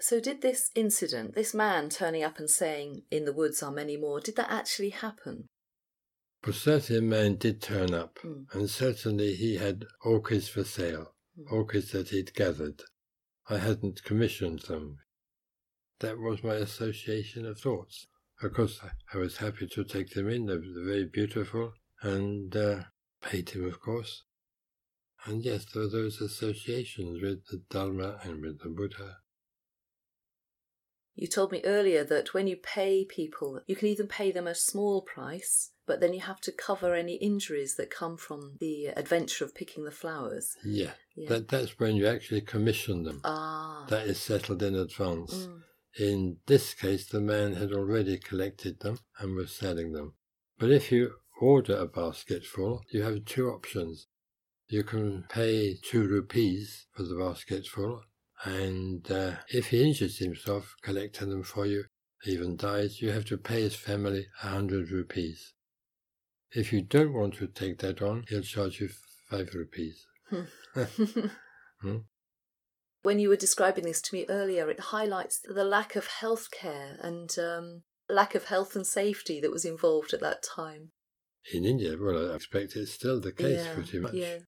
So, did this incident, this man turning up and saying, In the woods are many more, did that actually happen? A man did turn up, Mm. and certainly he had orchids for sale, Mm. orchids that he'd gathered. I hadn't commissioned them. That was my association of thoughts. Of course, I- I was happy to take them in. They were very beautiful, and uh, paid him, of course. And yes, there were those associations with the Dharma and with the Buddha. You told me earlier that when you pay people, you can even pay them a small price, but then you have to cover any injuries that come from the adventure of picking the flowers. Yeah, Yeah. that, that's when you actually commission them. ah. That is settled in advance. Mm. In this case, the man had already collected them and was selling them. But if you order a basketful, you have two options. You can pay two rupees for the basketful, and uh, if he injures himself collecting them for you, even dies, you have to pay his family a hundred rupees. If you don't want to take that on, he'll charge you five rupees. Hmm? When you were describing this to me earlier, it highlights the lack of health care and um, lack of health and safety that was involved at that time. In India, well, I expect it's still the case yeah, pretty much. Yeah.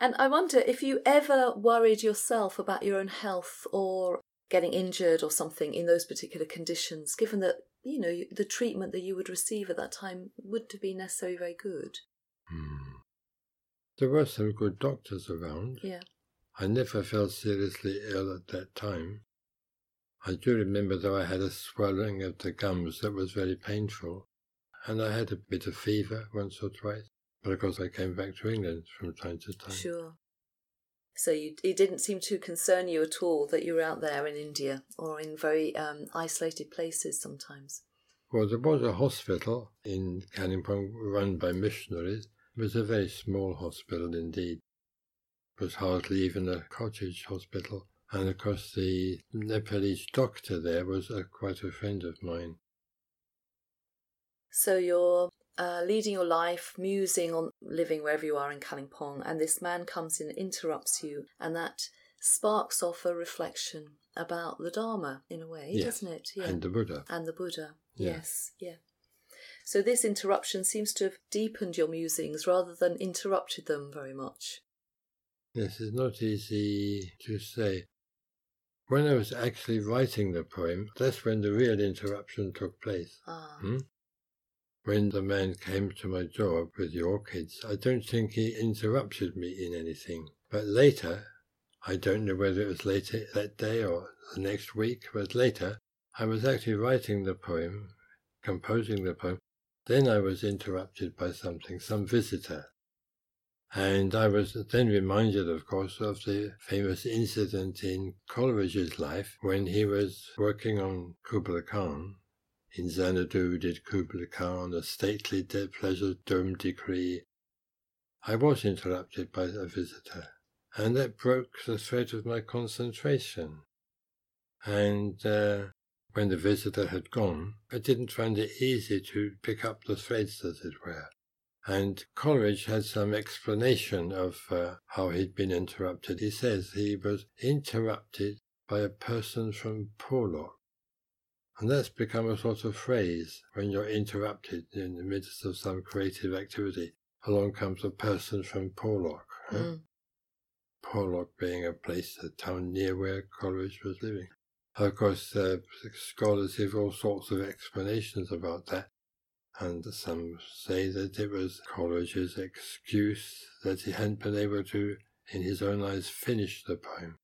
And I wonder if you ever worried yourself about your own health or getting injured or something in those particular conditions, given that, you know, the treatment that you would receive at that time wouldn't have been necessarily very good. Hmm. There were some good doctors around. Yeah. I never felt seriously ill at that time. I do remember though I had a swelling of the gums that was very painful, and I had a bit of fever once or twice. But of course, I came back to England from time to time. Sure. So you, it didn't seem to concern you at all that you were out there in India or in very um, isolated places sometimes. Well, there was a hospital in Kalimpong run by missionaries. It was a very small hospital indeed. It was hardly even a cottage hospital. And of course, the Nepalese doctor there was a, quite a friend of mine. So you're uh, leading your life, musing on living wherever you are in Kalimpong, and this man comes in and interrupts you, and that sparks off a reflection about the Dharma in a way, doesn't it? Yeah. And the Buddha. and the Buddha. Yeah. Yes, yeah. So this interruption seems to have deepened your musings rather than interrupted them very much. This is not easy to say. When I was actually writing the poem, that's when the real interruption took place. Ah, Hmm? When the man came to my door with the orchids, I don't think he interrupted me in anything. But later, I don't know whether it was later that day or the next week, but later, I was actually writing the poem, composing the poem. Then I was interrupted by something, some visitor. And I was then reminded, of course, of the famous incident in Coleridge's life when he was working on Kubla Khan. In Xanadu did Kubla Khan a stately pleasure dome decree. I was interrupted by a visitor, and that broke the thread of my concentration. And uh, when the visitor had gone, I didn't find it easy to pick up the threads, as it were. And Coleridge had some explanation of uh, how he'd been interrupted. He says he was interrupted by a person from Porlock. And that's become a sort of phrase when you're interrupted in the midst of some creative activity. Along comes a person from Porlock. huh? mm, Porlock being a place, a town near where Coleridge was living. Of course, uh, scholars give all sorts of explanations about that, and some say that it was Coleridge's excuse that he hadn't been able to, in his own eyes, finish the poem.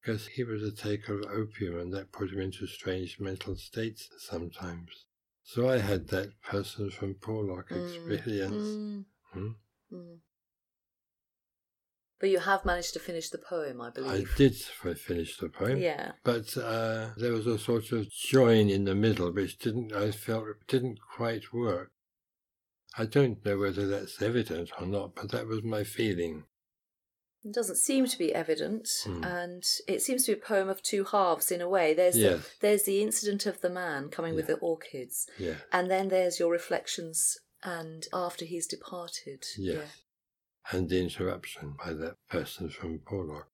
Because he was a taker of opium, and that put him into strange mental states sometimes. So I had that person from Porlock mm, experience. mm, Hmm? mm. But you have managed to finish the poem, I believe. I did finish the poem. Yeah. but uh, there was a sort of join in the middle which didn't I felt didn't quite work. I don't know whether that's evident or not, but that was my feeling. It doesn't seem to be evident, Hmm. and it seems to be a poem of two halves in a way. There's the, there's the incident of the man coming with the orchids, Yeah, and then there's your reflections and after he's departed. yes. And the interruption by that person from Porlock.